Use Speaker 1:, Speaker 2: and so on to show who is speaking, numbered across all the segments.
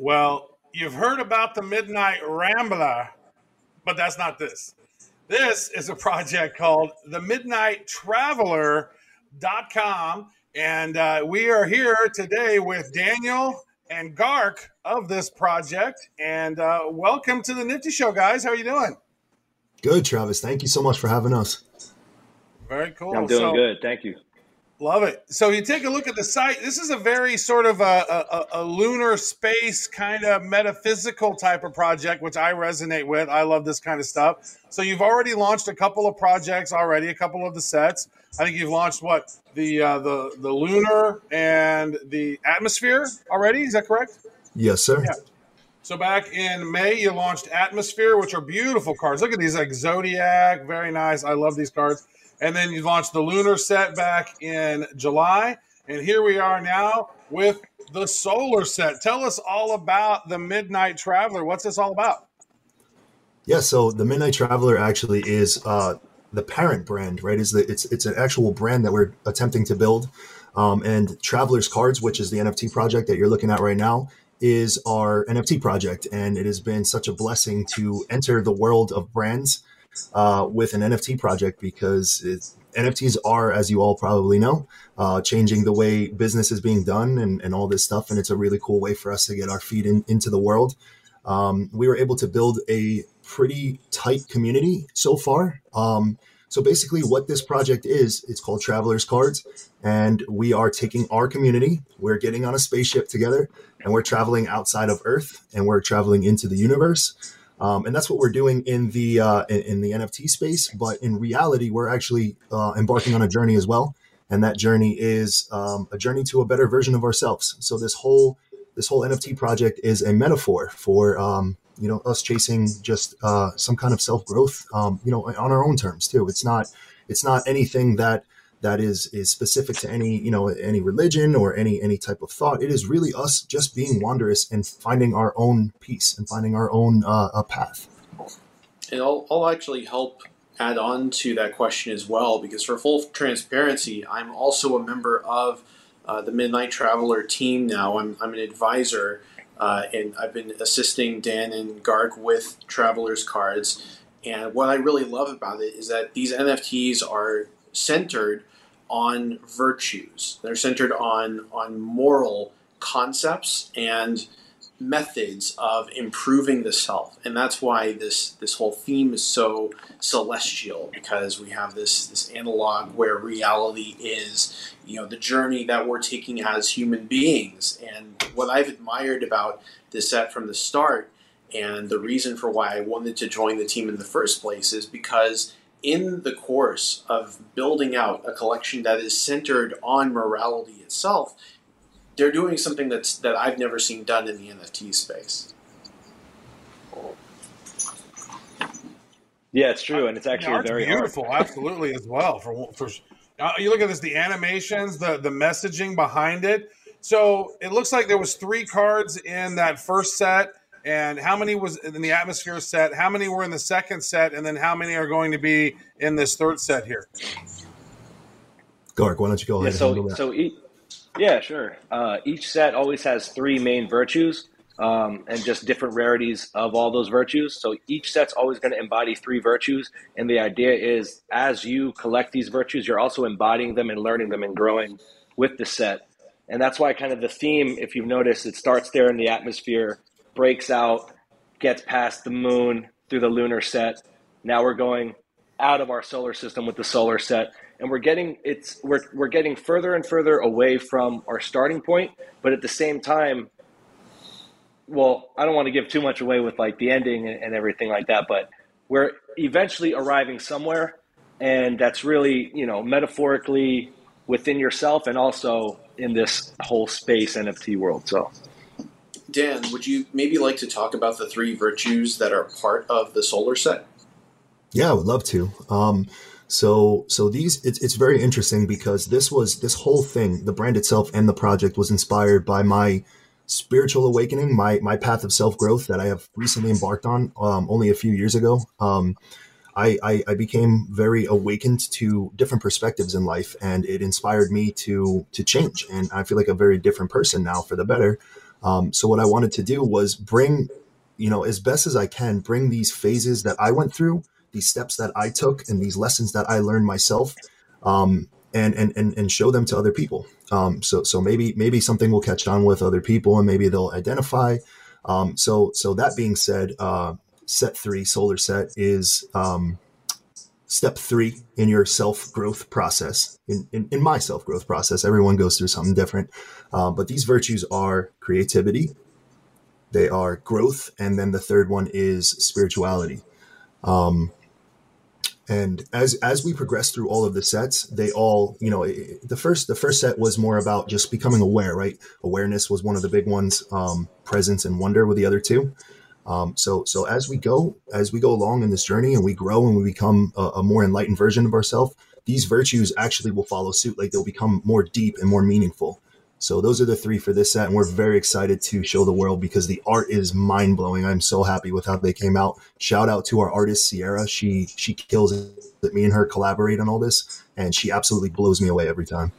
Speaker 1: Well, you've heard about the Midnight Rambler, but that's not this. This is a project called the Midnight Traveler.com. And uh, we are here today with Daniel and Gark of this project. And uh, welcome to the Nifty Show, guys. How are you doing?
Speaker 2: Good, Travis. Thank you so much for having us.
Speaker 1: Very cool.
Speaker 3: I'm doing so, good. Thank you.
Speaker 1: Love it. So you take a look at the site. This is a very sort of a, a, a, lunar space kind of metaphysical type of project, which I resonate with. I love this kind of stuff. So you've already launched a couple of projects already, a couple of the sets. I think you've launched what the uh, the the lunar and the atmosphere already. Is that correct?
Speaker 2: Yes, sir. Yeah.
Speaker 1: So back in May, you launched Atmosphere, which are beautiful cards. Look at these, like Zodiac, very nice. I love these cards. And then you launched the Lunar set back in July. And here we are now with the Solar set. Tell us all about the Midnight Traveler. What's this all about?
Speaker 2: Yeah, so the Midnight Traveler actually is uh, the parent brand, right? Is the it's it's an actual brand that we're attempting to build. Um, and Travelers Cards, which is the NFT project that you're looking at right now, is our NFT project, and it has been such a blessing to enter the world of brands uh, with an NFT project because NFTs are, as you all probably know, uh, changing the way business is being done and, and all this stuff. And it's a really cool way for us to get our feet in, into the world. Um, we were able to build a pretty tight community so far. Um, so basically, what this project is, it's called Travelers Cards, and we are taking our community, we're getting on a spaceship together, and we're traveling outside of Earth, and we're traveling into the universe. Um, and that's what we're doing in the uh, in, in, the NFT space. But in reality, we're actually uh, embarking on a journey as well, and that journey is um, a journey to a better version of ourselves. So this whole this whole NFT project is a metaphor for um, you know us chasing just uh, some kind of self growth, um, you know, on our own terms too. It's not it's not anything that that is is specific to any you know any religion or any any type of thought. It is really us just being wondrous and finding our own peace and finding our own uh, path.
Speaker 4: And I'll, I'll actually help add on to that question as well because for full transparency i'm also a member of uh, the midnight traveler team now. I'm, I'm an advisor uh, and i've been assisting dan and garg with travelers cards. And what i really love about it is that these nfts are centered on virtues. They're centered on on moral concepts and methods of improving the self and that's why this this whole theme is so celestial because we have this this analog where reality is you know the journey that we're taking as human beings and what i've admired about this set from the start and the reason for why i wanted to join the team in the first place is because in the course of building out a collection that is centered on morality itself, they're doing something that's that I've never seen done in the NFT space.
Speaker 3: Yeah, it's true, and it's actually very
Speaker 1: beautiful,
Speaker 3: hard.
Speaker 1: absolutely as well. For for uh, you look at this, the animations, the the messaging behind it. So it looks like there was three cards in that first set and how many was in the atmosphere set? How many were in the second set? And then how many are going to be in this third set here?
Speaker 2: Gark, why don't you go ahead
Speaker 3: yeah, so, so each, yeah sure. Uh, each set always has three main virtues um, and just different rarities of all those virtues. So each set's always going to embody three virtues. And the idea is as you collect these virtues you're also embodying them and learning them and growing with the set. And that's why kind of the theme if you've noticed it starts there in the atmosphere breaks out, gets past the moon through the lunar set. Now we're going out of our solar system with the solar set and we're getting it's we're we're getting further and further away from our starting point, but at the same time well, I don't want to give too much away with like the ending and, and everything like that, but we're eventually arriving somewhere and that's really, you know, metaphorically within yourself and also in this whole space NFT world. So
Speaker 4: Dan, would you maybe like to talk about the three virtues that are part of the solar set?
Speaker 2: Yeah, I would love to. Um, so, so these it's it's very interesting because this was this whole thing, the brand itself and the project was inspired by my spiritual awakening, my my path of self growth that I have recently embarked on um, only a few years ago. Um, I, I, I, became very awakened to different perspectives in life, and it inspired me to to change. And I feel like a very different person now for the better. Um, so what I wanted to do was bring, you know, as best as I can, bring these phases that I went through, these steps that I took, and these lessons that I learned myself, um, and, and and and show them to other people. Um, so so maybe maybe something will catch on with other people, and maybe they'll identify. Um, so so that being said, uh, set three solar set is um, step three in your self growth process. In, in, in my self growth process, everyone goes through something different. Um, but these virtues are creativity, they are growth, and then the third one is spirituality. Um, and as as we progress through all of the sets they all you know the first the first set was more about just becoming aware right awareness was one of the big ones um, presence and wonder were the other two um, so, so as we go, as we go along in this journey and we grow and we become a, a more enlightened version of ourselves, these virtues actually will follow suit. Like they'll become more deep and more meaningful. So those are the three for this set, and we're very excited to show the world because the art is mind blowing. I'm so happy with how they came out. Shout out to our artist Sierra. She she kills it. Me and her collaborate on all this, and she absolutely blows me away every time.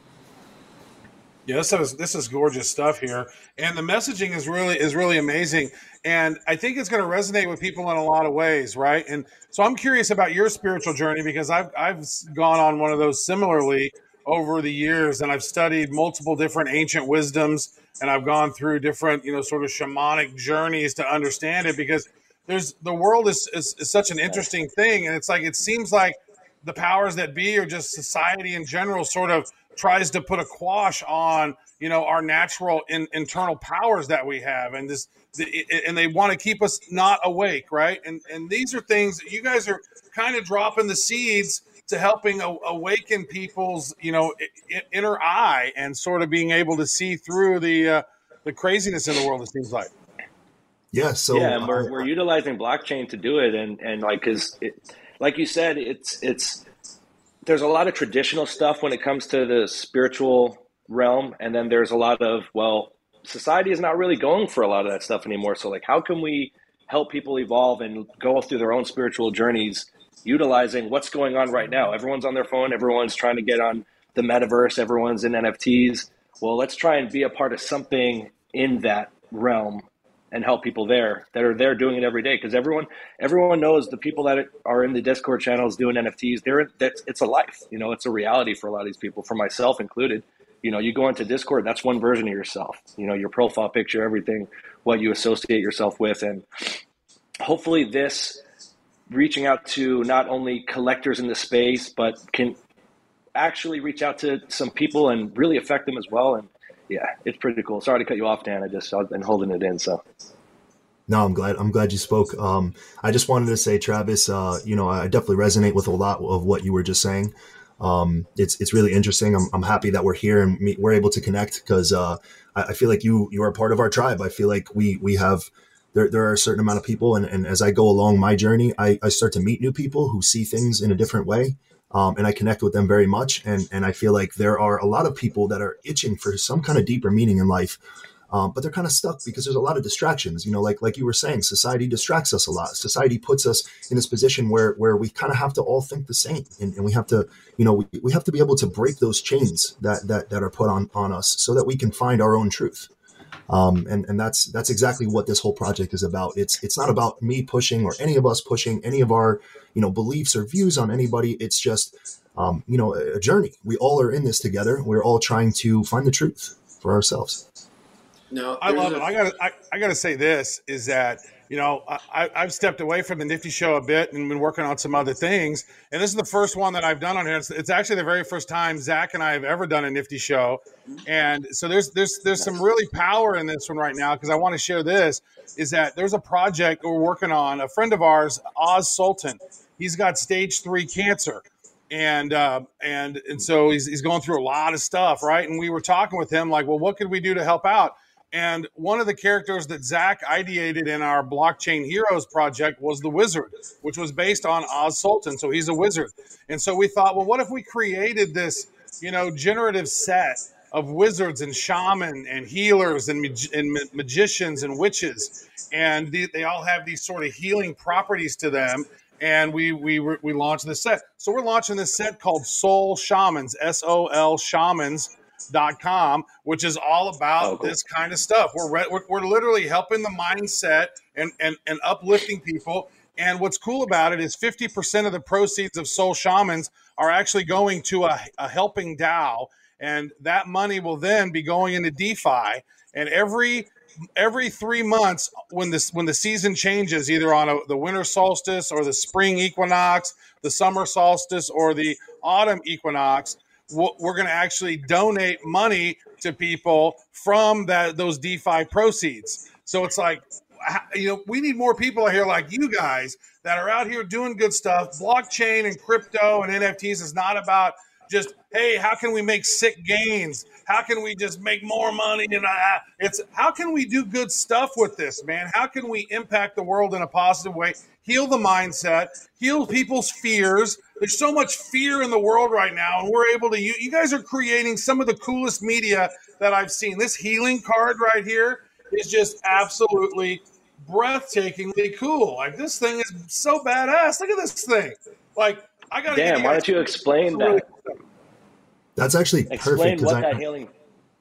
Speaker 1: Yeah, this is this is gorgeous stuff here, and the messaging is really is really amazing and I think it's going to resonate with people in a lot of ways, right? And so I'm curious about your spiritual journey because I've I've gone on one of those similarly over the years, and I've studied multiple different ancient wisdoms, and I've gone through different you know sort of shamanic journeys to understand it because there's the world is, is, is such an interesting thing, and it's like it seems like the powers that be or just society in general sort of tries to put a quash on you know our natural in, internal powers that we have and this and they want to keep us not awake right? And and these are things that you guys are kind of dropping the seeds to helping awaken people's you know inner eye and sort of being able to see through the uh, the craziness in the world it seems like.
Speaker 2: Yeah so
Speaker 3: yeah and we're, we're utilizing blockchain to do it and and like because like you said it's it's there's a lot of traditional stuff when it comes to the spiritual realm and then there's a lot of well society is not really going for a lot of that stuff anymore. So like how can we help people evolve and go through their own spiritual journeys utilizing what's going on right now? Everyone's on their phone. Everyone's trying to get on the metaverse. Everyone's in nfts well let's try and be a part of something in that realm and help people there that are there doing it every day. Because everyone everyone knows the people that are in the discord channels doing nfts they're that's it's a life you know it's a reality for a lot of these people for myself included. You know you go into discord that's one version of yourself you know your profile picture everything what you associate yourself with. And hopefully this reaching out to not only collectors in the space but can actually reach out to some people and really affect them as well. And yeah, it's pretty cool. Sorry to cut you off, Dan. I just I've been holding it in. So.
Speaker 2: No, I'm glad. I'm glad you spoke. Um, I just wanted to say, Travis. Uh, you know, I definitely resonate with a lot of what you were just saying. Um, it's it's really interesting. I'm, I'm happy that we're here and we're able to connect because uh, I, I, feel like you you are part of our tribe. I feel like we we have there, there are a certain amount of people, and, and as I go along my journey, I, I start to meet new people who see things in a different way, um, and I connect with them very much. And and I feel like there are a lot of people that are itching for some kind of deeper meaning in life, um, but they're kind of stuck because there's a lot of distractions. You know, like like you were saying, society distracts us a lot. Society puts us in this position where where we kind of have to all think the same, and, and we have to, you know, we, we have to be able to break those chains that that that are put on on us, so that we can find our own truth. Um, and and that's that's exactly what this whole project is about. It's it's not about me pushing or any of us pushing any of our you know beliefs or views on anybody. It's just um, you know a, a journey. We all are in this together. We're all trying to find the truth for ourselves.
Speaker 1: No, I love a- it. I got I, I got to say this is that you know, I, have stepped away from the Nifty Show a bit and been working on some other things. And this is the first one that I've done on here. It's, it's, actually the very first time Zach and I have ever done a Nifty Show. And so there's there's there's some really power in this one right now because I want to share this. Is that there's a project we're working on. A friend of ours, Oz Sultan, he's got stage three cancer. And uh, and and so he's, he's going through a lot of stuff, right? And we were talking with him like, well, what could we do to help out? And one of the characters that Zach ideated in our Blockchain Heroes project was the wizard, which was based on Oz Sultan. So he's a wizard. And so we thought, well, what if we created this, you know, generative set of wizards and shaman and healers and, mag- and ma- magicians and witches, and they, they all have these sort of healing properties to them. And we we we launched this set. So we're launching this set called Sol Shamans, S O L Shamans com, which is all about oh, cool. this kind of stuff. We're, re- we're, we're literally helping the mindset and, and, and uplifting people. And what's cool about it is 50% of the proceeds of Sol Shamans are actually going to a, a helping DAO. And that money will then be going into DeFi. And every every three months when this when the season changes, either on a, the winter solstice or the spring equinox, the summer solstice or the autumn equinox, we're going to actually donate money to people from that those DeFi proceeds. So it's like, you know, we need more people here like you guys that are out here doing good stuff. Blockchain and crypto and NFTs is not about just hey, how can we make sick gains? How can we just make more money? And uh, it's how can we do good stuff with this, man? How can we impact the world in a positive way? Heal the mindset, heal people's fears. There's so much fear in the world right now, and we're able to. You, you guys are creating some of the coolest media that I've seen. This healing card right here is just absolutely breathtakingly cool. Like this thing is so badass. Look at this thing. Like I got.
Speaker 3: To Dan, why don't you explain that? Really
Speaker 2: that's actually
Speaker 3: Explain
Speaker 2: perfect.
Speaker 3: what I, that healing.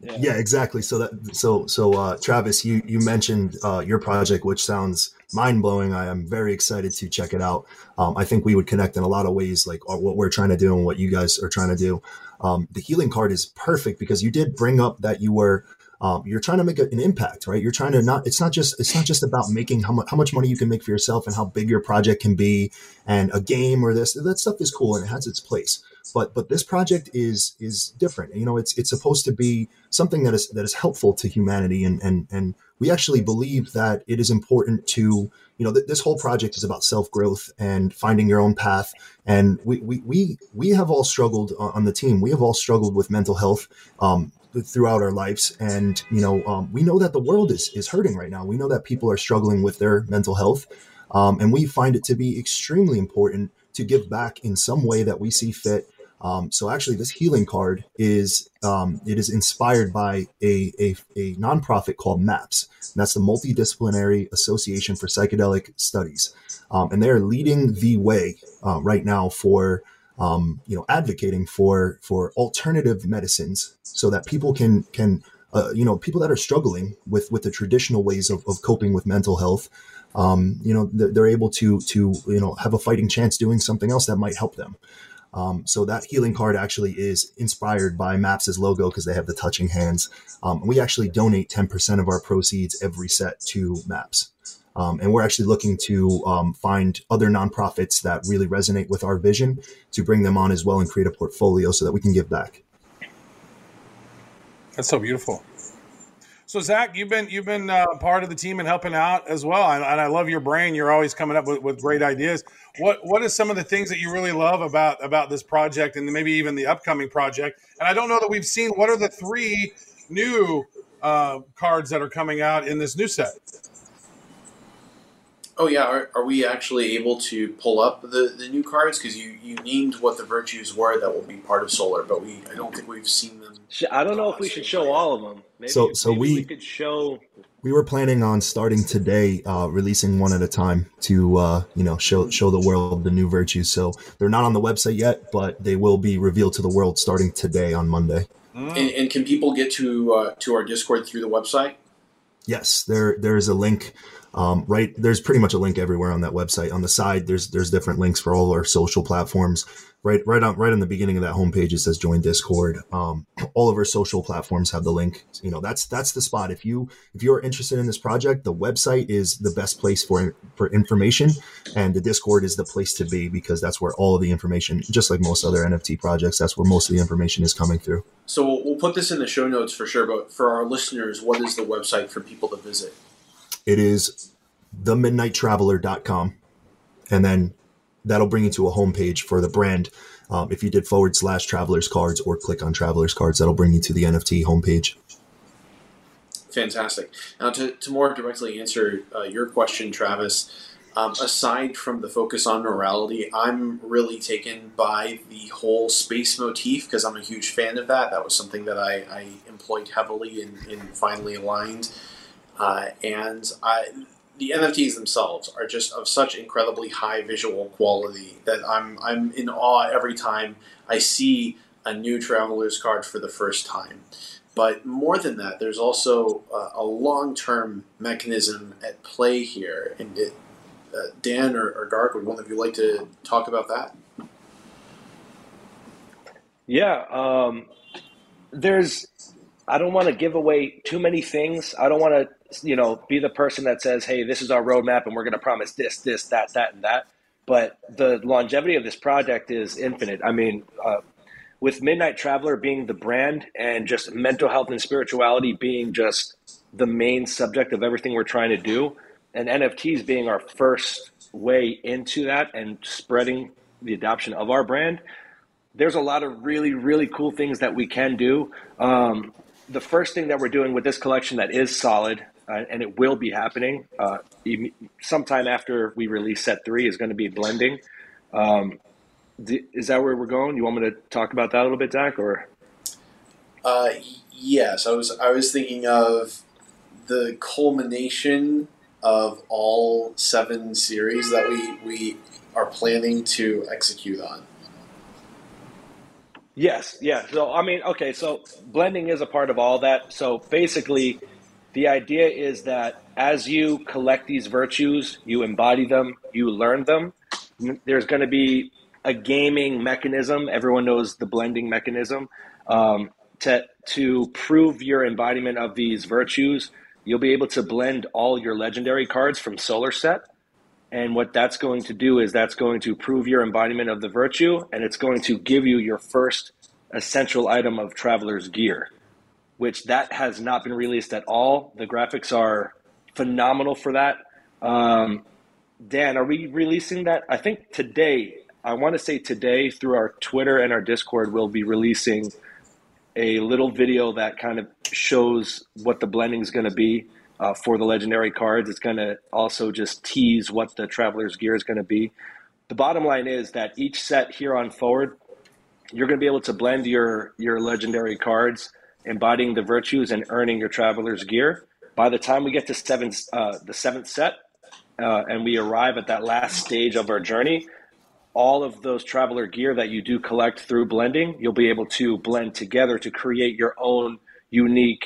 Speaker 2: Yeah. exactly. So that so so uh, Travis, you you mentioned uh, your project, which sounds mind blowing. I am very excited to check it out. Um, I think we would connect in a lot of ways, like uh, what we're trying to do and what you guys are trying to do. Um, the healing card is perfect because you did bring up that you were um, you're trying to make an impact, right? You're trying to not. It's not just. It's not just about making how much how much money you can make for yourself and how big your project can be, and a game or this. That stuff is cool and it has its place. But but this project is is different. You know, it's it's supposed to be something that is that is helpful to humanity, and and and we actually believe that it is important to you know th- this whole project is about self growth and finding your own path. And we we we we have all struggled on the team. We have all struggled with mental health. Um, throughout our lives and you know um, we know that the world is is hurting right now we know that people are struggling with their mental health um, and we find it to be extremely important to give back in some way that we see fit um, so actually this healing card is um, it is inspired by a, a, a nonprofit called maps that's the multidisciplinary association for psychedelic studies um, and they're leading the way uh, right now for um, you know, advocating for for alternative medicines so that people can can uh, you know people that are struggling with with the traditional ways of, of coping with mental health, um, you know, they're, they're, able to to you know have a fighting chance doing something else that might help them. Um, so that healing card actually is inspired by Maps' logo because they have the touching hands. Um, we actually donate 10% of our proceeds every set to Maps. Um, and we're actually looking to um, find other nonprofits that really resonate with our vision to bring them on as well and create a portfolio so that we can give back.
Speaker 1: That's so beautiful. So Zach, you've been you've been uh, part of the team and helping out as well, and, and, I love your brain. You're always coming up with, with great ideas. What what is some of the things that you really love about about this project, and maybe even the upcoming project? And I don't know that we've seen. What are the three new uh, cards that are coming out in this new set?
Speaker 4: Oh yeah, are, are we actually able to pull up the, the new cards? Because you, you named what the virtues were that will be part of Solar, but we I don't think we've seen them.
Speaker 3: I don't know if we should show all of them.
Speaker 2: Maybe, so so we,
Speaker 3: we could show.
Speaker 2: We were planning on starting today, uh, releasing one at a time to uh, you know show show the world the new virtues. So they're not on the website yet, but they will be revealed to the world starting today on Monday.
Speaker 4: Mm. And, and, can people get to uh, to our Discord through the website?
Speaker 2: Yes, there there is a link um, right there's pretty much a link everywhere on that website. On the side there's there's different links for all our social platforms. Right right on right on the beginning of that homepage it says join discord. Um, all of our social platforms have the link. You know that's that's the spot. If you if you're interested in this project the website is the best place for for information and the discord is the place to be because that's where all of the information just like most other nft projects that's where most of the information is coming through.
Speaker 4: So we'll, we'll put this in the show notes for sure but for our listeners what is the website for people to visit
Speaker 2: it is themidnighttraveler.com. And then that'll bring you to a homepage for the brand. Um, if you did forward slash travelers cards or click on travelers cards, that'll bring you to the NFT homepage.
Speaker 4: Fantastic. Now, to, to more directly answer uh, your question, Travis, um, aside from the focus on morality, I'm really taken by the whole space motif because I'm a huge fan of that. That was something that I, I employed heavily and, and Finally Aligned. Uh, and I, the NFTs themselves are just of such incredibly high visual quality that I'm I'm in awe every time I see a new traveler's card for the first time. But more than that, there's also uh, a long term mechanism at play here. And it, uh, Dan or, or would one of you like to talk about that?
Speaker 3: Yeah, um, there's. I don't want to give away too many things. I don't want to, you know, be the person that says, "Hey, this is our roadmap, and we're going to promise this, this, that, that, and that." But the longevity of this project is infinite. I mean, uh, with Midnight Traveler being the brand and just mental health and spirituality being just the main subject of everything we're trying to do, and NFTs being our first way into that and spreading the adoption of our brand, there's a lot of really, really cool things that we can do. Um, the first thing that we're doing with this collection that is solid, uh, and it will be happening uh, sometime after we release set three, is going to be blending. Um, is that where we're going? You want me to talk about that a little bit, Zach, or?
Speaker 4: Uh, yes, I was. I was thinking of the culmination of all seven series that we we are planning to execute on.
Speaker 3: Yes, yeah. So I mean, okay, so blending is a part of all that. So basically, the idea is that as you collect these virtues, you embody them, you learn them. There's going to be a gaming mechanism. Everyone knows the blending mechanism. Um, to to prove your embodiment of these virtues, you'll be able to blend all your legendary cards from Solar Set. And what that's going to do is that's going to prove your embodiment of the virtue, and it's going to give you your first essential item of Traveler's Gear, which that has not been released at all. The graphics are phenomenal for that. Um, Dan, are we releasing that? I think today. I want to say today through our Twitter and our Discord, we'll be releasing a little video that kind of shows what the blending is going to be uh, for the legendary cards. It's going to also just tease what the Traveler's Gear is going to be. The bottom line is that each set here on forward, you're going to be able to blend your your legendary cards, embodying the virtues and earning your Traveler's Gear. By the time we get to seven, uh, the seventh set, uh, and we arrive at that last stage of our journey, all of those traveler gear that you do collect through blending, you'll be able to blend together to create your own unique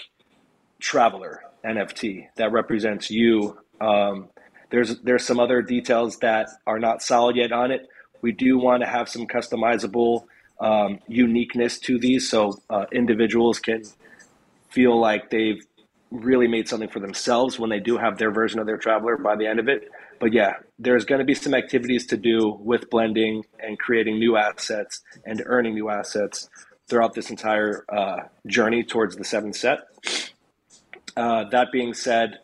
Speaker 3: traveler NFT that represents you. Um, there's there's some other details that are not solid yet on it. We do want to have some customizable um, uniqueness to these, so uh, individuals can feel like they've really made something for themselves when they do have their version of their traveler by the end of it. But yeah, there's going to be some activities to do with blending and creating new assets and earning new assets throughout this entire uh, journey towards the seventh set. Uh, that being said,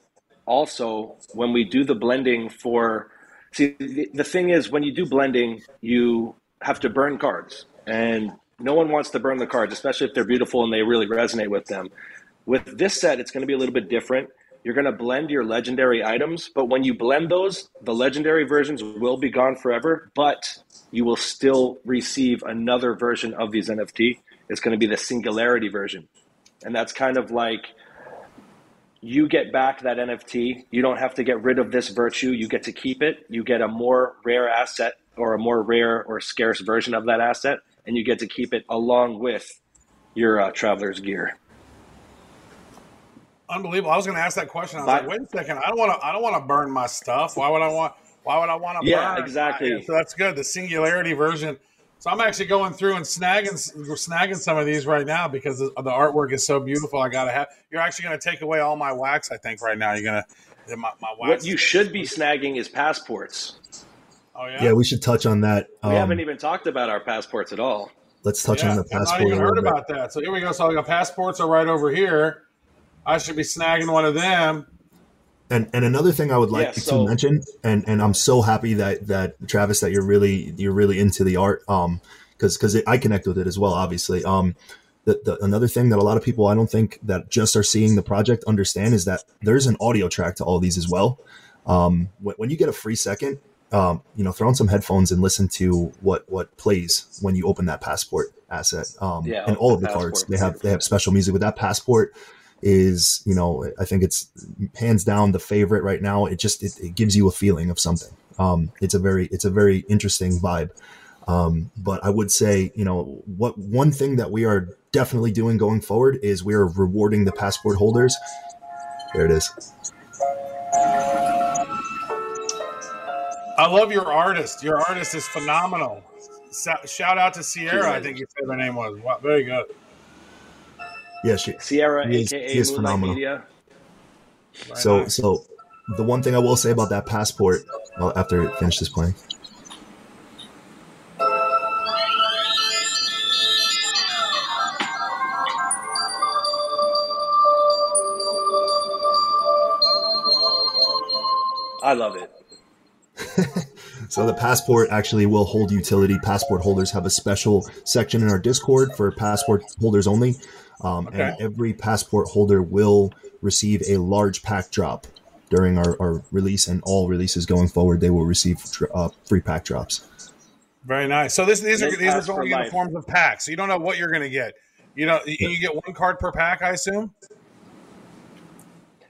Speaker 3: also when we do the blending for see the, the thing is when you do blending you have to burn cards and no one wants to burn the cards especially if they're beautiful and they really resonate with them with this set, it's going to be a little bit different. You're going to blend your legendary items, but when you blend those, the legendary versions will be gone forever, but you will still receive another version of these NFT. It's going to be the singularity version. And that's kind of like you get back that NFT. You don't have to get rid of this virtue. You get to keep it. You get a more rare asset or a more rare or scarce version of that asset, and you get to keep it along with your uh, traveler's gear.
Speaker 1: Unbelievable. I was going to ask that question. I was but, like, wait a second. I don't want to. I don't want to burn my stuff. Why would I want? Why would I want to?
Speaker 3: Yeah,
Speaker 1: burn?
Speaker 3: exactly.
Speaker 1: Yeah, so that's good. The singularity version. So I'm actually going through and snagging snagging some of these right now because the, the artwork is so beautiful. I gotta have. You're actually going to take away all my wax. I think right now you're going to. My, my wax.
Speaker 3: What you should be snagging is passports.
Speaker 1: Oh yeah.
Speaker 2: Yeah, we should touch on that.
Speaker 3: We um, haven't even talked about our passports at all.
Speaker 2: Let's touch yeah, on the passport.
Speaker 1: I've not even heard about that. So here we go. So the passports are right over here. I should be snagging one of them.
Speaker 2: And and another thing I would like yeah, so, to mention, and and I'm so happy that that Travis that you're really you're really into the art, um, because because I connect with it as well, obviously. Um, the, the, another thing that a lot of people I don't think that just are seeing the project understand is that there's an audio track to all these as well. Um, when, when you get a free second, um, you know, throw on some headphones and listen to what what plays when you open that passport asset. Um, yeah, and all of the cards they have they have special music with that passport is you know I think it's hands down the favorite right now. It just it, it gives you a feeling of something. Um, it's a very it's a very interesting vibe. Um, but I would say, you know, what one thing that we are definitely doing going forward is we are rewarding the passport holders. There it is.
Speaker 1: I love your artist. Your artist is phenomenal. Shout out to Sierra. I think you said her name was. Wow, very good.
Speaker 2: Yeah, she,
Speaker 3: Sierra, he is, aka he is phenomenal. Media.
Speaker 2: So, so the one thing I will say about that passport, well, after it finishes playing.
Speaker 3: I love it.
Speaker 2: so the passport actually will hold utility. Passport holders have a special section in our Discord for passport holders only, um, okay. and every passport holder will receive a large pack drop during our, our release, and all releases going forward, they will receive uh, free pack drops.
Speaker 1: Very nice. So this, these are these are going in forms of packs. So you don't know what you're going to get. You know, you get one card per pack, I assume.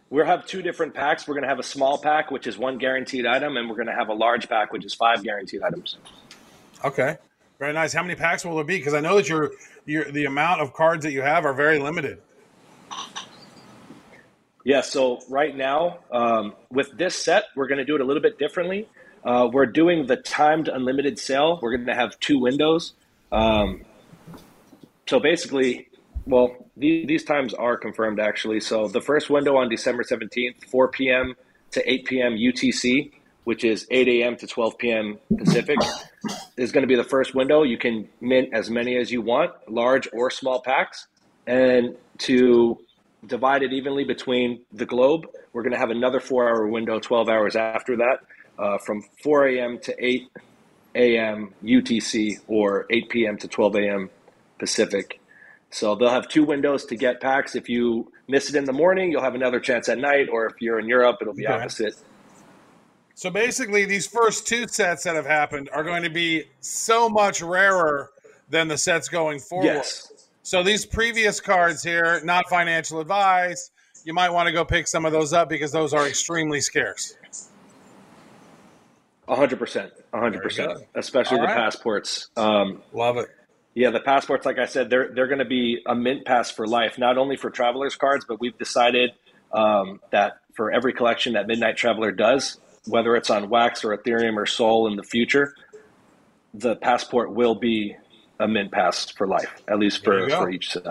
Speaker 3: We'll have two different packs. We're going to have a small pack, which is one guaranteed item, and we're going to have a large pack, which is five guaranteed items.
Speaker 1: Okay, very nice. How many packs will there be? Because I know that your your the amount of cards that you have are very limited.
Speaker 3: Yeah. So right now, um, with this set, we're going to do it a little bit differently. Uh, we're doing the timed unlimited sale. We're going to have two windows. Um, so basically, well, these, these times are confirmed actually. So the first window on December 17th, 4 p.m. to 8 p.m. UTC, which is 8 a.m. to 12 p.m. Pacific, is going to be the first window. You can mint as many as you want, large or small packs. And to divide it evenly between the globe, we're going to have another four hour window, 12 hours after that, uh, from 4 a.m. to 8 a.m. UTC or 8 p.m. to 12 a.m. Pacific. So they'll have two windows to get packs. If you miss it in the morning, you'll have another chance at night, or if you're in Europe, it'll be okay. opposite.
Speaker 1: So basically, these first two sets that have happened are going to be so much rarer than the sets going forward.
Speaker 3: Yes.
Speaker 1: So these previous cards here, not financial advice, you might want to go pick some of those up because those are extremely scarce.
Speaker 3: 100%. 100%. Especially All the right. passports. Um,
Speaker 1: Love it.
Speaker 3: Yeah, the passports, like I said, they're they're going to be a mint pass for life, not only for travelers cards, but we've decided um, that for every collection that Midnight Traveler does, whether it's on Wax or Ethereum or Sol in the future, the passport will be a mint pass for life, at least for, for each set.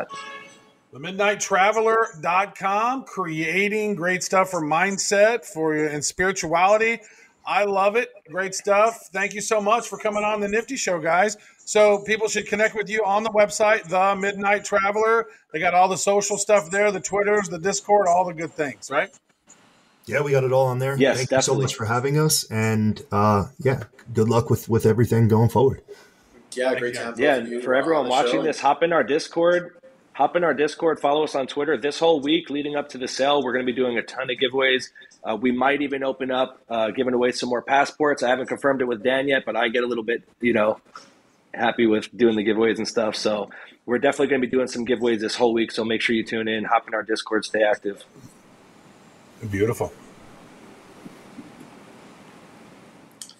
Speaker 1: The midnighttraveler.com, creating great stuff for mindset for you and spirituality. I love it. Great stuff. Thank you so much for coming on the Nifty Show, guys. So people should connect with you on the website, The Midnight Traveler. They got all the social stuff there, the Twitters, the Discord, all the good things, right?
Speaker 2: Yeah, we got it all on there.
Speaker 3: Yes,
Speaker 2: Thank
Speaker 3: definitely.
Speaker 2: you so much for having us, and uh, yeah, good luck with with everything going forward.
Speaker 4: Yeah, great time.
Speaker 3: Yeah, for everyone watching this, hop in our Discord. Hop in our Discord. Follow us on Twitter. This whole week leading up to the sale, we're going to be doing a ton of giveaways. Uh, we might even open up uh, giving away some more passports. I haven't confirmed it with Dan yet, but I get a little bit, you know, happy with doing the giveaways and stuff. So we're definitely going to be doing some giveaways this whole week. So make sure you tune in, hop in our Discord, stay active.
Speaker 1: Beautiful.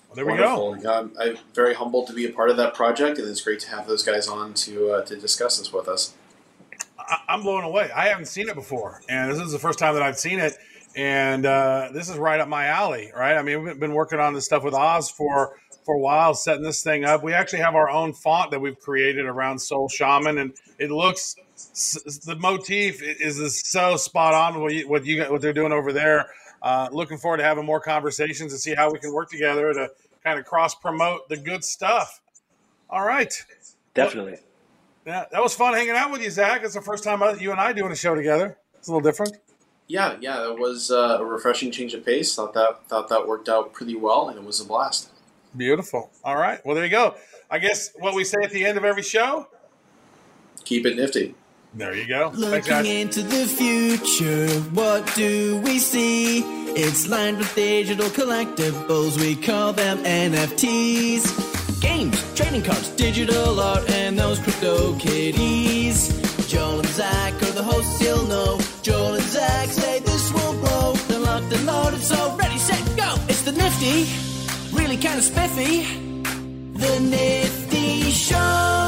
Speaker 1: Well, there
Speaker 4: Wonderful.
Speaker 1: we go.
Speaker 4: I'm, I'm, very humbled to be a part of that project, and it's great to have those guys on to uh, to discuss this with us.
Speaker 1: I, I'm blown away. I haven't seen it before, and this is the first time that I've seen it. And uh, this is right up my alley, right? I mean, we've been working on this stuff with Oz for for a while setting this thing up. We actually have our own font that we've created around Sol Shaman, and it looks the motif is so spot on what you, what you what they're doing over there. Uh, looking forward to having more conversations and see how we can work together to kind of cross promote the good stuff. All right,
Speaker 3: definitely. Well,
Speaker 1: yeah, that was fun hanging out with you, Zach. It's the first time you and I doing a show together. It's a little different.
Speaker 4: Yeah, yeah, it was uh, a refreshing change of pace. Thought that thought that worked out pretty well, and it was a blast.
Speaker 1: Beautiful. All right. Well, there you go. I guess what we say at the end of every show
Speaker 4: keep it nifty.
Speaker 1: There you go.
Speaker 5: Looking Thanks, into the future, what do we see? It's lined with digital collectibles, we call them NFTs. Games, trading cards, digital art, and those crypto kitties. Joel and Zach are the hosts, you'll know. Joel kind of spiffy. The Nifty Show.